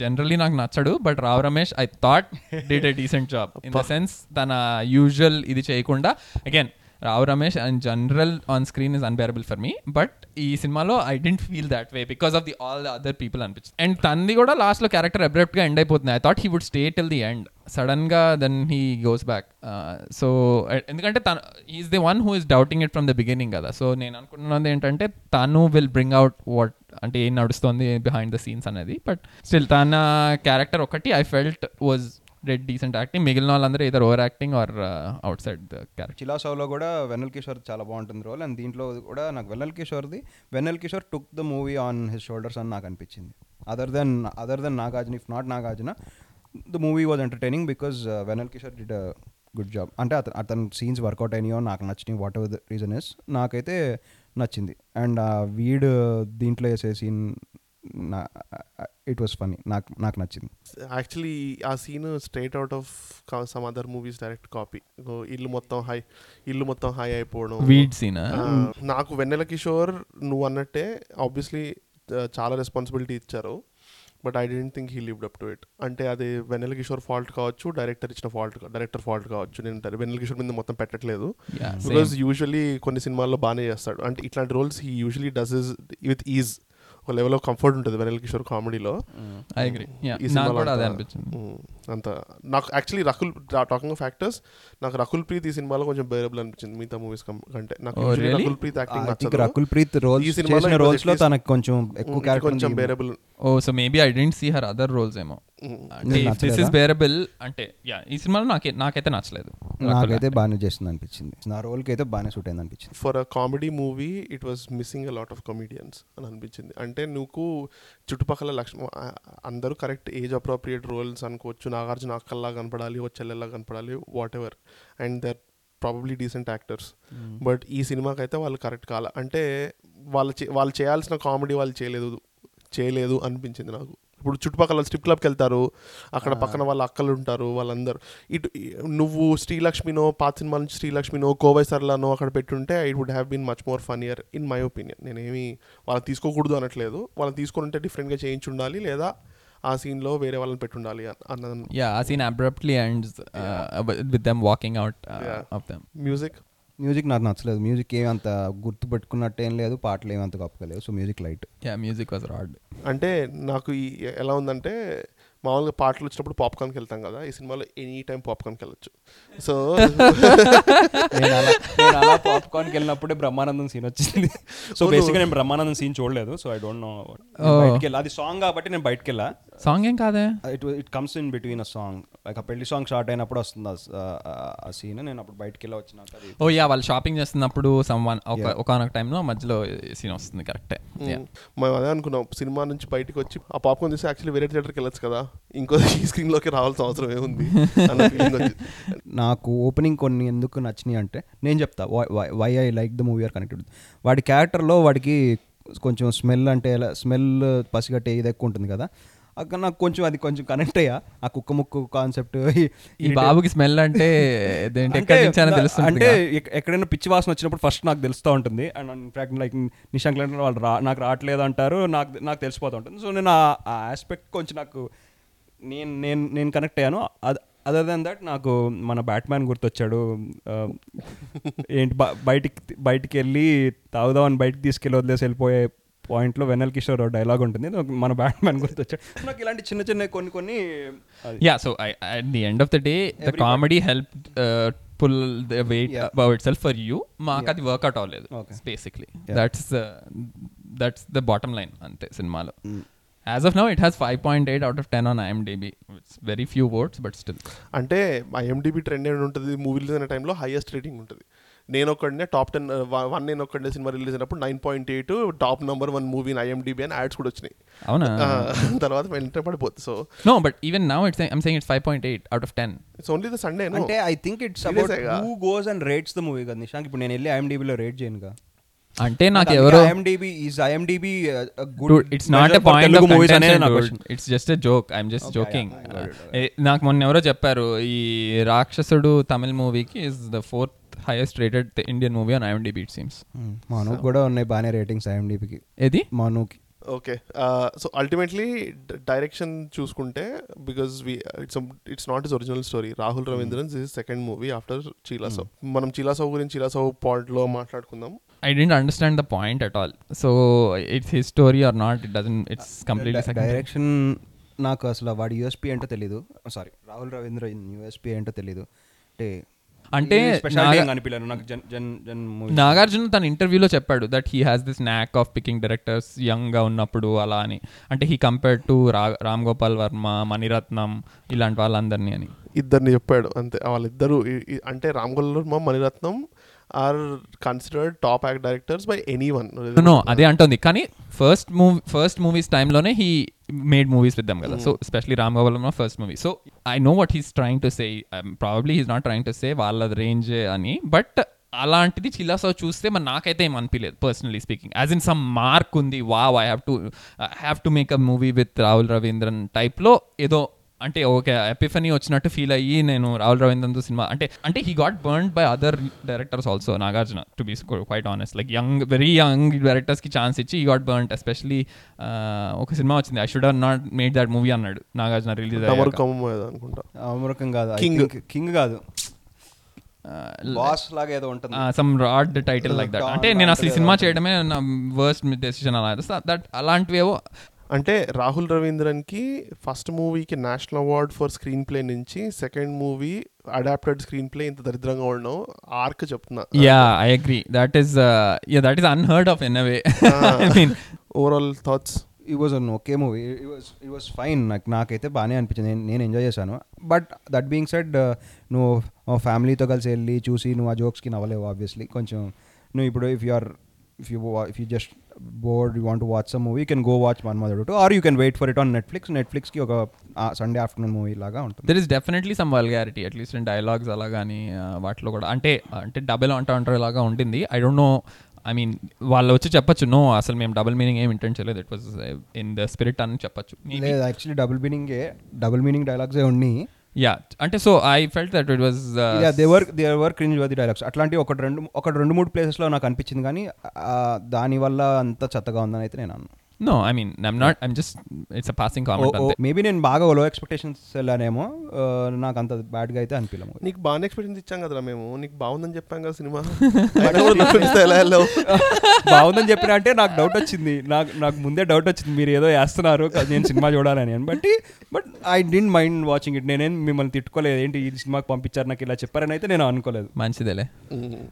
జనరలీ నాకు నచ్చడు but Rao Ramesh I thought did a decent job in the sense తన యూజువల్ ఇది చేయకుండా again Rao Ramesh and general on screen is unbearable for me but ఈ సినిమాలో I didn't feel that way because of the all the other people అనిపించింది. And తనది కూడా లాస్ట్లో character అబ్రప్ట్గా ఎండ్ అయిపోతుంది. I thought he would stay till the end సడన్గా then he goes back so ఎందుకంటే తను is the one who is doubting it from the beginning కదా. సో నేను అనుకుంటున్నది ఏంటంటే తను విల్ బ్రింగ్ అవుట్ వాట్ అంటే ఏం నడుస్తుంది బిహైండ్ ద సీన్స్ అనేది. బట్ స్టిల్ తన క్యారెక్టర్ ఒకటి I felt was red decent acting మిగిలిన వాళ్ళందరూ either over acting or outside the character షోలో కూడా వెన్నెల్ కిషోర్ చాలా బాగుంటుంది రోల్. అండ్ దీంట్లో కూడా నాకు Vennela కిషోర్ది Vennela Kishore took the movie on his shoulders అని నాకు అనిపించింది. Other than other than Nagarjuna if not Nagarjuna the movie was entertaining because Vennela Kishore did a good job అంటే అతను అతని సీన్స్ వర్కౌట్ అయినాయో నాకు నచ్చినాయి whatever the reason is నాకైతే నచ్చింది. అండ్ వీడు దీంట్లో వేసే సీన్ నా ఇట్ వాస్ ఫనీ నాకు నాకు నచ్చింది. యాక్చువల్లీ ఆ scene straight out of some other movies direct copy ఇల్లు మొత్తం హై ఇల్లు మొత్తం హై అయిపోవడం. వీడ్ సీన్ నాకు వెన్నెల కిషోర్ నువ్వు అన్నట్టే ఆబ్వియస్లీ చాలా రెస్పాన్సిబిలిటీ ఇచ్చారు. But I didn't think he lived up to it అంటే అది వెన్నెల కిషోర్ ఫాల్ట్ కావచ్చు డైరెక్టర్ ఇచ్చిన ఫాల్ట్ డైరెక్టర్ ఫాల్ట్ కావచ్చు. నేను వెన్నెల కిషోర్ మీద మొత్తం పెట్టట్లేదు. బికాజ్ యూజువలీ కొన్ని సినిమాల్లో బాగానే చేస్తాడు. అంటే ఇట్లాంటి roles he usually does is with is ఒక లెవెల్ ఆఫ్ కంఫర్ట్ ఉంటుంది వెన్నెల కిషోర్ కామెడీలో. ఐ అగ్రీ ఈ నాకు సినిమాలో కూడా అదే అంత- అనిపించింది. అంత. నాకు actually Rakul talking of factors నాకు రకుల్ ప్రీత్ ఈ సినిమాలో కొంచెం బేరబుల్ అనిపించింది మిగతా మూవీస్ కంటే. నాకు Oh? రకుల్ ప్రీత్ యాక్టింగ్ నచ్చదు. రకుల్ ప్రీత్ రోల్స్ ఈ సినిమాలో రోల్స్లో తనకు కొంచెం ఎక్కువ క్యారెక్టర్ కొంచెం bearable oh so maybe I didn't see her other roles ఏమో. This is? బేరబుల్ అంటే యా ఈ సినిమాలో నాకే నాకైతే నచ్చలేదు. నాకైతే బాగానే చేస్తుంది అనిపించింది నా రోల్కి అయితే బాగానే సూట్ అయింది అనిపించింది for a comedy movie it was missing a lot of comedians అని అనిపించింది. అంటే నువ్వు చుట్టుపక్కల లక్ష్మ ఆ- అందరూ కరెక్ట్ ఏజ్ అప్రోప్రియేట్ రోల్స్ అనుకోవచ్చు. నాగార్జున అక్కల్లా కనపడాలి ఓ చెల్లెల్లా కనపడాలి whatever and they're probably decent actors but ఈ సినిమాకి అయితే వాళ్ళు కరెక్ట్ కాల అంటే వాళ్ళు చే- వాళ్ళు చేయాల్సిన కామెడీ వాళ్ళు చేయలేదు చేయలేదు అనిపించింది నాకు. ఇప్పుడు చుట్టుపక్కల స్ట్రిప్ క్లబ్కి వెళ్తారు. అక్కడ పక్కన వాళ్ళ అక్కలు ఉంటారు వాళ్ళందరూ. ఇటు నువ్వు శ్రీలక్ష్మినో పాత సినిమా నుంచి శ్రీలక్ష్మినో కోవై సర్లానో అక్కడ పెట్టుంటే I would have been much more funnier in my opinion నేనేమి వాళ్ళని తీసుకోకూడదు అనట్లేదు. వాళ్ళని తీసుకొని ఉంటే డిఫరెంట్గా చేయించి ఉండాలి లేదా ఆ సీన్లో వేరే వాళ్ళని పెట్టుండాలి అన్న- అన్న యా ఆ scene abruptly and with them walking out. Of them music music నాకు నచ్చలేదు. మ్యూజిక్ ఏమి అంత గుర్తు పెట్టుకున్నట్టు ఏం లేదు. పాటలు ఏమి అంత గొప్పగా లేవు so music light. Yeah music was rad. అంటే నాకు ఈ ఎలా ఉందంటే మామూలుగా పాటలు వచ్చినప్పుడు పాప్కార్న్కి వెళ్తాం కదా ఈ సినిమాలో ఎనీ టైం పాప్కార్న్కి వెళ్ళొచ్చు. సో అలా పాప్కార్న్కి వెళ్ళినప్పుడే బ్రహ్మానందం సీన్ వచ్చింది. సో బేసిక్గా నేను బ్రహ్మానందం సీన్ చూడలేదు. సో ఐ డోంట్ నో బయటికి వెళ్ళా. అది సాంగ్ కాబట్టి నేను బయటికి వెళ్ళా. సాంగ్ ఏం కాదే? It it comes in between a song like ఆ పెళ్ళి సాంగ్ స్టార్ట్ అయినప్పుడు వస్తుంది ఆ- సీన్ నేను అప్పుడు బయటికి వెళ్ళి వచ్చినాక అది ఓ యా వాళ్ళు షాపింగ్ చేస్తున్నప్పుడు సమ్ వన్ ఒక ఒకనొక టైంలో మధ్యలో సీన్ వస్తుంది కరెక్టే మేము. అదే అనుకున్నాం సినిమా నుంచి బయటికి వచ్చి ఆ పాప్కార్న్ చూసి యాక్చువల్లీ వేరే థియేటర్కి వెళ్ళొచ్చు కదా ఇంకో ఈ స్క్రీన్లోకి రావాల్సిన అవసరం ఏముంది అన్న ఫీలింగ్ వచ్చింది నాకు ఓపెనింగ్ కొన్ని ఎందుకు నచ్చినాయి అంటే నేను చెప్తా why I like the movie are connected వాడి క్యారెక్టర్లో వాడికి కొంచెం స్మెల్ అంటే స్మెల్ పసిగట్టే ఇది ఎక్కువ ఉంటుంది కదా అక్కడ నాకు కొంచెం అది కొంచెం కనెక్ట్ అయ్యా. ఆ కుక్క ముక్కు కాన్సెప్ట్ ఈ బాబుకి స్మెల్ అంటే అంటే ఎక్- ఎక్కడైనా పిచ్చి వాసన వచ్చినప్పుడు ఫస్ట్ నాకు తెలుస్తూ ఉంటుంది. అండ్ ఇన్ఫాక్ట్ లైక్ నిశాంక్ వాళ్ళు రా నాకు రావట్లేదు అంటారు. నాకు నాకు తెలిసిపోతూ ఉంటుంది. సో నేను ఆ- ఆస్పెక్ట్ కొంచెం నాకు నేను నేను నేను కనెక్ట్ అయ్యాను. అదర్ దెన్ దట్ నాకు మన బ్యాట్మ్యాన్ గుర్తొచ్చాడు. ఏంటి బయటికి బయటికి వెళ్ళి తాగుదామని బయటికి తీసుకెళ్ళి వదిలేసి వెళ్ళిపోయే పాయింట్లో వెన్నెల కిషోర్ డైలాగ్ ఉంటుంది. మన బ్యాట్మ్యాన్ గుర్తొచ్చాడు. నాకు ఇలాంటి చిన్న చిన్న కొన్ని కొన్ని yeah so at the end of the day the comedy help pull the weight. About itself for you మాకు అది వర్కౌట్ అవ్వలేదు. Basically. That's that's the bottom line అంతే సినిమాలో. As of now it has five point eight out of ten on IMDb it's very few words but still అంటే IMDb trend ఉంటుంది movie release అయిన టైంలో highest rating ఉంటుంది. నేను ఒక్కడనే top ten one నేను ఒక్కడే సినిమా రిలీజ్ అయినప్పుడు nine point eight top number one movie IMDb అని యాడ్స్ కూడా వచ్చినాయి. అవునా? తర్వాత వెంటనే పడిపోతుంది so. No but even now it's I'm saying it's five point eight out of ten it's only the Sunday అంటే I think it's about? Who goes and rates the movie కదా నిశాంక్ ఇప్పుడు నేను వెళ్ళి ఐఎండిబిలో రేట్ చేయనుగా అంటే నాకు ఎవరో IMDb is IMDb good it's not a point of movies అనేది నా question it's just a joke I'm just Okay, joking నాకు మొన్న ఎవరో చెప్పారు ఈ రాక్షసుడు తమిళ్ మూవీకి is the fourth highest rated Indian movie on IMDb it seems మనుకి కూడా ఉన్నాయి బాగానే రేటింగ్స్ ఐఎండిబికి ఏది? మనుకి ఓకే సో అల్టిమేట్లీ డైరెక్షన్ చూసుకుంటే because we it's it's not is original story Rahul Ravindran this second movie after Chilasow మనం చీలాసో గురించి చీలాసో పాయింట్లో మాట్లాడుకుందాం. I didn't understand the point at all so it's his story or not it doesn't it's completely direction నాకు అసలు వాడి USP ఏంటో తెలీదు. Sorry Rahul Ravindra USP ఏంటో తెలీదు. అంటే అంటే నాకు నాగార్జున తన ఇంటర్వ్యూలో చెప్పాడు that he has this knack of picking directors యంగ్గా ఉన్నప్పుడు అలా అని. అంటే he compared to Ram Gopal Varma Mani Ratnam ఇలాంటి వాళ్ళందరినీ అని. ఇద్దరిని చెప్పాడు. అంతే. వాళ్ళిద్దరు అంటే Ram Gopal Varma Mani Ratnam are considered top act directors by any one no అదే అంటుంది. కానీ ఫస్ట్ మూవీ ఫస్ట్ మూవీస్ టైంలోనే he made movies with them కదా. So specially Ram Gopal Varma first movie. So I know what he's trying to say. Probably he's not trying to say వాళ్ళ range అని. But అలాంటిది చిల్లాసో చూస్తే మరి నాకైతే ఏం అనిపించలేదు personally speaking. As in some mark ఉంది. Wow I have to have to make a movie with Rahul Ravindran టైప్లో ఏదో అంటే ఓకే ఎపిఫనీ వచ్చినట్టు ఫీల్ అయ్యి నేను రాహుల్ రవీంద్రన్తో సినిమా అంటే అంటే he got burn by other directors also Nagarjuna to be quite honest like young very young డైరెక్టర్స్కి chance ఇచ్చి ఈ గాట్ బర్న్ ఎస్పెషలీ ఒక సినిమా వచ్చింది I should not made that movie అన్నాడు నాగార్జున రిలీజ్ అమరుకం అనుకుంటా అమృకం కాదు King. కింగ్ కాదు. బాస్ లాగా ఏదో ఉంటుంది. Some rad title like that అంటే నేను అసలు సినిమా చేయడమే నా వర్స్ట్ డెసిషన్ అలా. దట్ అలాంటివేవో అంటే రాహుల్ రవీంద్రన్కి ఫస్ట్ మూవీకి national award for screenplay నుంచి second movie adapted screenplay ఇంత దరిద్రంగా ఉండడం ఆర్క్ చెప్తున్నా. Yeah I agree that is yeah that is unheard of anyway I mean overall thoughts ఈ వాజ్ అన్ ఓకే మూవీ ఈ వాజ్ ఫైన్ నాకు నాకైతే బాగానే అనిపించింది. నేను నేను ఎంజాయ్ చేశాను. బట్ దట్ బీయింగ్ సెడ్ నువ్వు ఫ్యామిలీతో కలిసి వెళ్ళి చూసి నువ్వు ఆ జోక్స్కి నవ్వలేవు ఆబ్వియస్లీ కొంచెం నువ్వు ఇప్పుడు if you are if you if you just bored you want watch some movie can go watch mother two or you can wait for it on Netflix నెట్ఫ్లిక్స్కి ఒక సండే ఆఫ్టర్నూన్ మూవీ లాగా ఉంటుంది. There is definitely some vulgarity at least in dialogues అలా కానీ వాటిలో కూడా. అంటే అంటే double అంటూ అంటారు ఇలాగా ఉండింది. I don't know I mean వాళ్ళు వచ్చి చెప్పొచ్చు నో అసలు మేము డబుల్ మీనింగ్ ఏం ఇంటెంట్ చేయలేదు. It was in the spirit అని చెప్పొచ్చు. లేదు యాక్చువల్లీ డబుల్ మీనింగే డబుల్ మీనింగ్ డైలాగ్సే ఉన్నాయి. యా అంటే so I felt that it was they were they were cringe worthy dialogues అట్లాంటి ఒక రెండు ఒకటి రెండు మూడు ప్లేసెస్లో నాకు అనిపించింది కానీ దాని దానివల్ల అంత చెత్తగా ఉందని అయితే నేను అన్నాను no I mean I'm not I'm just it's a passing comment maybe నేను బాగా లో ఎక్స్పెక్టేషన్స్ వెళ్ళానేమో నాకు అంత బ్యాడ్గా అయితే అనిపించలేము నీకు బాగానే ఎక్స్పీరియన్స్ ఇచ్చాం కదరా మేము. నీకు బాగుందని చెప్పాం కదా సినిమా. బాగుందని చెప్పిన అంటే నాకు డౌట్ వచ్చింది. నాకు నాకు ముందే డౌట్ వచ్చింది. మీరు ఏదో వేస్తున్నారు నేను సినిమా చూడాలని. అని బట్టి but I didn't mind watching it నేనేం మిమ్మల్ని తిట్టుకోలేదు. ఏంటి ఈ సినిమాకి పంపించారు నాకు ఇలా చెప్పారని అయితే నేను అనుకోలేదు. మంచిదేలే.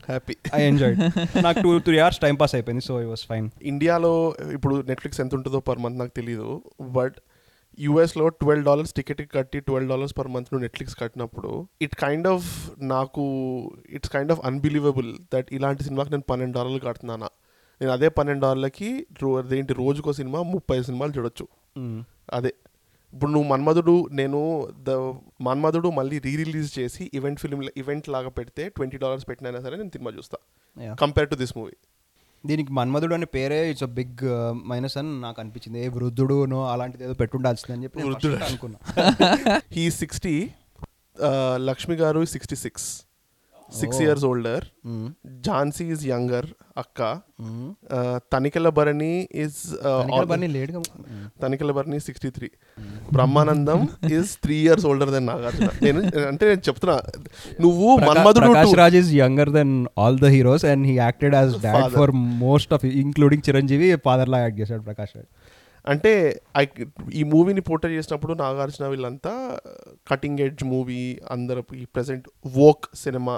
హ్యాపీ ఐ ఎంజాయ్ నాకు two three hours time pass అయిపోయింది సో ఐ వాస్ ఫైన్ ఇండియాలో ఇప్పుడు నెట్ఫ్లిక్స్ ఎంత ఉంటుందో పర్ మంత్ నాకు తెలియదు బట్ యూఎస్లో ట్వెల్వ్ డాలర్స్ టికెట్ కట్టి ట్వెల్వ్ డాలర్స్ పర్ మంత్ నువ్వు నెట్ఫ్లిక్స్ కట్టినప్పుడు ఇట్ కైండ్ ఆఫ్ నాకు it's kind of unbelievable that ఇలాంటి సినిమాకి నేను పన్నెండు డాలర్లు కడుతున్నానా. నేను అదే పన్నెండు డాలర్లకి రో అదేంటి రోజుకో సినిమా ముప్పై సినిమాలు చూడొచ్చు. అదే. ఇప్పుడు నువ్వు మన్మధుడు నేను ద మన్మధుడు మళ్ళీ రీ రిలీజ్ చేసి ఈవెంట్ ఫిల్మ్ ఈవెంట్ లాగా పెడితే ట్వంటీ డాలర్స్ పెట్టినైనా సరే నేను సినిమా చూస్తా. కంపేర్ టు దిస్ మూవీ దీనికి మన్మధుడు అనే పేరే ఇట్స్ అ బిగ్ మైనస్ అని నాకు అనిపించింది. ఏ వృద్ధుడునో అలాంటిది ఏదో పెట్టుండాల్సింది అని చెప్పి వృద్ధుడు. అనుకున్నా. He sixty Lakshmi garu sixty six six. Years older. Jhansi is younger అక్క. Tanikella Bharani is Tanikella Bharani sixty three Brahmanandam is three years older then Nagarjuna నేను అంటే నేను చెప్తున్నా నువ్వు Manmadhudu Raj is younger then all the heroes and he acted as dad. For most of including Chiranjeevi father law act చేశాడు ప్రకాష్ రాజ్ అంటే I ఈ మూవీని portray చేసినప్పుడు నాగార్జున వీళ్ళంతా కటింగ్ ఎడ్జ్ మూవీ అందరూ ఈ ప్రెసెంట్ వోక్ సినిమా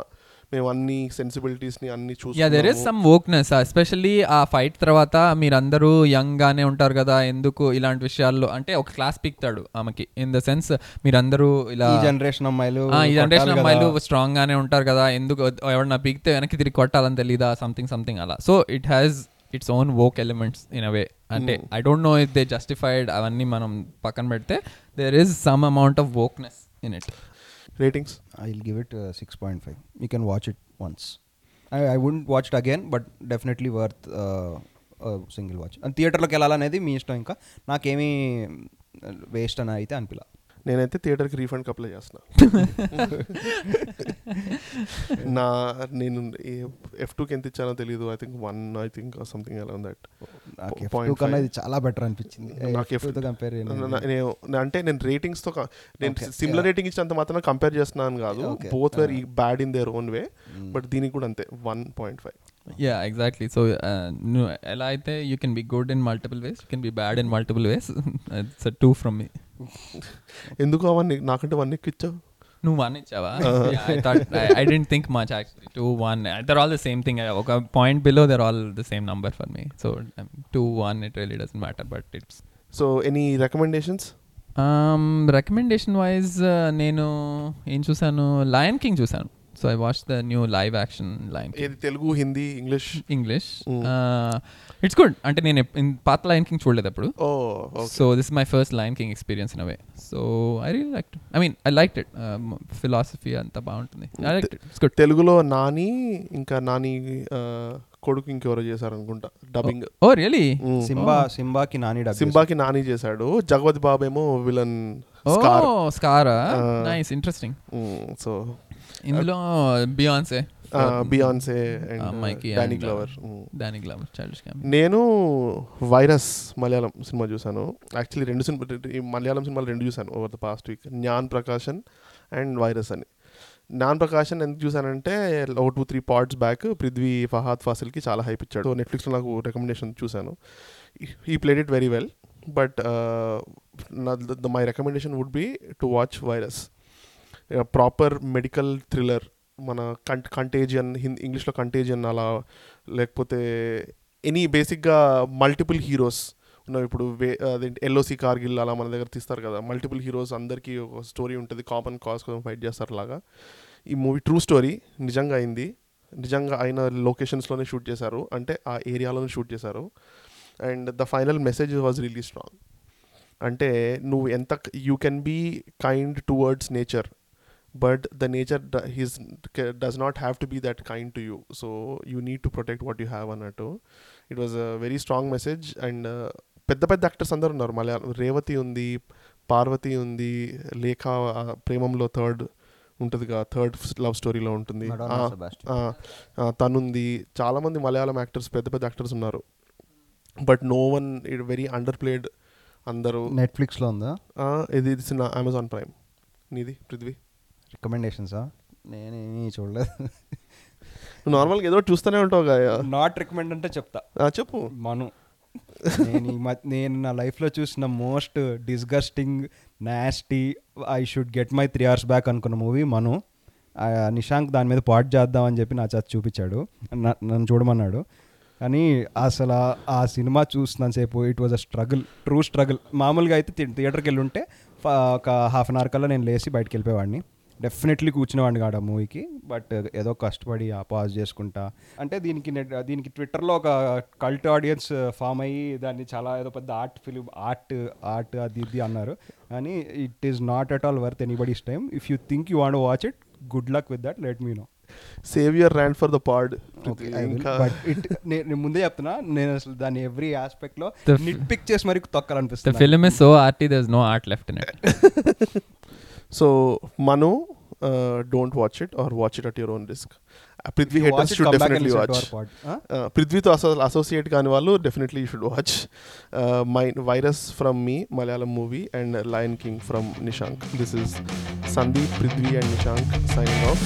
మేము అన్ని సెన్సిబిలిటీస్ని అన్ని యా దెర్ ఇస్ చూసి సమ్ వోక్నెస్ ఎస్పెషల్లీ ఆ ఫైట్ తర్వాత మీరందరూ యంగ్ గానే ఉంటారు కదా ఎందుకు ఇలాంటి విషయాల్లో? అంటే ఒక క్లాస్ పీక్తాడు ఆమెకి. ఇన్ ద సెన్స్ మీరందరూ ఇలా ఈ జనరేషన్ అమ్మాయిలు ఈ జనరేషన్ అమ్మాయిలు కదా. స్ట్రాంగ్ గానే ఉంటారు కదా ఎందుకు ఎవరన్నా పీకితే వెనక్కి తిరిగి కొట్టాలని తెలీదా? సంథింగ్ సంథింగ్ అలా. So it has its own woke elements in a way అంటే. I don't know if they justified అవన్నీ మనం పక్కన పెడితే there is some amount of wokeness in it ratings I will give it six point five you can watch it once I I won't watch it again but definitely worth single watch and థియేటర్లోకి వెళ్ళాలనేది మీ ఇష్టం ఇంకా. నాకేమీ waste అని అయితే అనిపిలా. నేనైతే థియేటర్కి refund apply చేస్తున్నా. నా నేను ఎఫ్ టూకి ఎంత ఇచ్చానో తెలియదు I think one I think something అలా దట్ నాకు Po- F2 point కన్నా five. ఇది చాలా బెటర్ అనిపించింది. నాకు తో కంపేర్ నేను. అంటే నేను రేటింగ్స్తో నేను సిమిలర్ yeah. రేటింగ్ ఇచ్చినంత మాత్రం కంపేర్ చేస్తున్నాను కాదు. Both were uh, bad in their own way but దీనికి కూడా అంతే one point five yeah exactly so నువ్వు ఎలా అయితే you can be good in multiple ways you can be bad in multiple ways it's two from me ఎందుకు అవన్నీ? నాకంటే one ఎక్కువ ఇచ్చావు? నువ్వు వన్ ఇచ్చావా I didn't think much actually two one they're all the same thing ఒక point below they're all the same number for me so two one it really doesn't matter but it's so any recommendations recommendation wise నేను ఏం చూసాను Lion King చూసాను so I watch the new live action Lion ఏది? Telugu Hindi English? English. It's good అంటే నేను పాత Lion King చూడలేదు అప్పుడు. ఓ so this my first Lion King experience in a way so I real like I mean I like it philosophy అంతా బాగుంటుంది. I like it it's good తెలుగులో నాని ఇంకా నాని కొడుకు ఇంకెవరో చేశారు అనుకుంటా డబ్బింగ్ ఓ రియలీ సింబా సింబాకి నాని సింబాకి నాని చేశాడు. జగవతి బాబు ఏమో విలన్ ఓ స్కార్ స్కారా నైస్ ఇంట్రెస్టింగ్ సో ఇందులో బియాన్సే బియాన్సే డానీ గ్లవర్ దాని గ్లామర్ చైల్డ్ క్యామ్ నేను వైరస్ మలయాళం సినిమా చూశాను. యాక్చువల్లీ రెండు సినిమా ఈ మలయాళం సినిమాలు రెండు చూశాను over the past week Njan Prakashan and Virus అని. జ్ఞాన్ ప్రకాశన్ ఎందుకు చూశానంటే ఒక two three parts back Prithvi Fahadh ఫాసిల్కి చాలా హైప్ ఇచ్చాడు. నెట్ఫ్లిక్స్లో నాకు రికమెండేషన్ చూశాను. He played it very well but my recommendation would be to watch Virus proper medical thriller మన కంట్ కంటేజియన్ హిందీ ఇంగ్లీష్లో కంటేజియన్ అలా లేకపోతే ఎనీ బేసిక్గా మల్టిపుల్ హీరోస్ ఉన్నాం ఇప్పుడు వే అదేంటి ఎల్ఓసి కార్గిల్ అలా మన దగ్గర తీస్తారు కదా. మల్టిపుల్ హీరోస్ అందరికీ ఒక స్టోరీ ఉంటుంది. కామన్ కాజ్ కోసం ఫైట్ చేస్తారు లాగా. ఈ మూవీ ట్రూ స్టోరీ నిజంగా అయింది. నిజంగా అయిన లొకేషన్స్లోనే షూట్ చేశారు. అంటే ఆ ఏరియాలోనే షూట్ చేశారు. And the final message was really strong అంటే నువ్వు ఎంత you can be kind towards nature but the nature he's does not have to be that kind to you so you need to protect what you have అన్నట్టు. It was a very strong message and పెద్ద పెద్ద actors అందరు ఉన్నారు. మలయాళం రేవతి ఉంది పార్వతి ఉంది లేఖ ప్రేమంలో third ఉంటుందిగా. థర్డ్ లవ్ స్టోరీలో ఉంటుంది. తనుంది. చాలామంది మలయాళం యాక్టర్స్ పెద్ద పెద్ద యాక్టర్స్ ఉన్నారు. But no one it very underplayed అందరూ నెట్ఫ్లిక్స్లో ఉందా? ఇది ఇది నా అమెజాన్ ప్రైమ్ నీది పృథ్వీ? రికమెండేషన్సా? నేనేమీ చూడలేదు. నార్మల్గా ఏదో చూస్తూనే ఉంటావు నాట్ రికమెండ్ అంటే చెప్తా. చెప్పు. మను. నేను నేను నా లైఫ్లో చూసిన most disgusting nasty I should get my three hours back అనుకున్న మూవీ మను. నిశాంక్ దాని మీద పాట్ చేద్దామని చెప్పి నా చేత చూపించాడు. నన్ను చూడమన్నాడు. కానీ అసలు ఆ- సినిమా చూస్తున్నంతసేపు it was a struggle true struggle మామూలుగా అయితే థియేటర్కి వెళ్ళి ఉంటే ఒక హాఫ్ అన్ అవర్ కల్లా నేను లేచి బయటకు వెళ్ళిపోయేవాడిని. డెఫినెట్లీ కూర్చునేవాడిని కాదు ఆ మూవీకి. బట్ ఏదో కష్టపడి ఆ పాజ్ చేసుకుంటా. అంటే దీనికి నెట్ దీనికి ట్విట్టర్లో ఒక కల్ట్ ఆడియన్స్ ఫామ్ అయ్యి దాన్ని చాలా ఏదో పెద్ద ఆర్ట్ ఫిలిం ఆర్ట్ ఆర్ట్ అది ఇది అన్నారు. కానీ it is not at all worth anybody's time if you think you want watch it good luck with that let me know save your rant for the pod but it నేను ముందే చెప్తున్నా నేను అసలు దాని ఎవ్రీ ఆస్పెక్ట్లో నిట్ పిక్ చేసి మరి తొక్కాలనిపిస్తుంది. Film is so arty there no art left in it so Manu don't watch it or watch it at your own risk Prithvi haters should definitely watch పృథ్వీతో అసో associate కాని వాళ్ళు definitely should watch my Virus from me Malayalam movie and Lion King from Nishank this is Sandeep Prithvi and Nishank signing off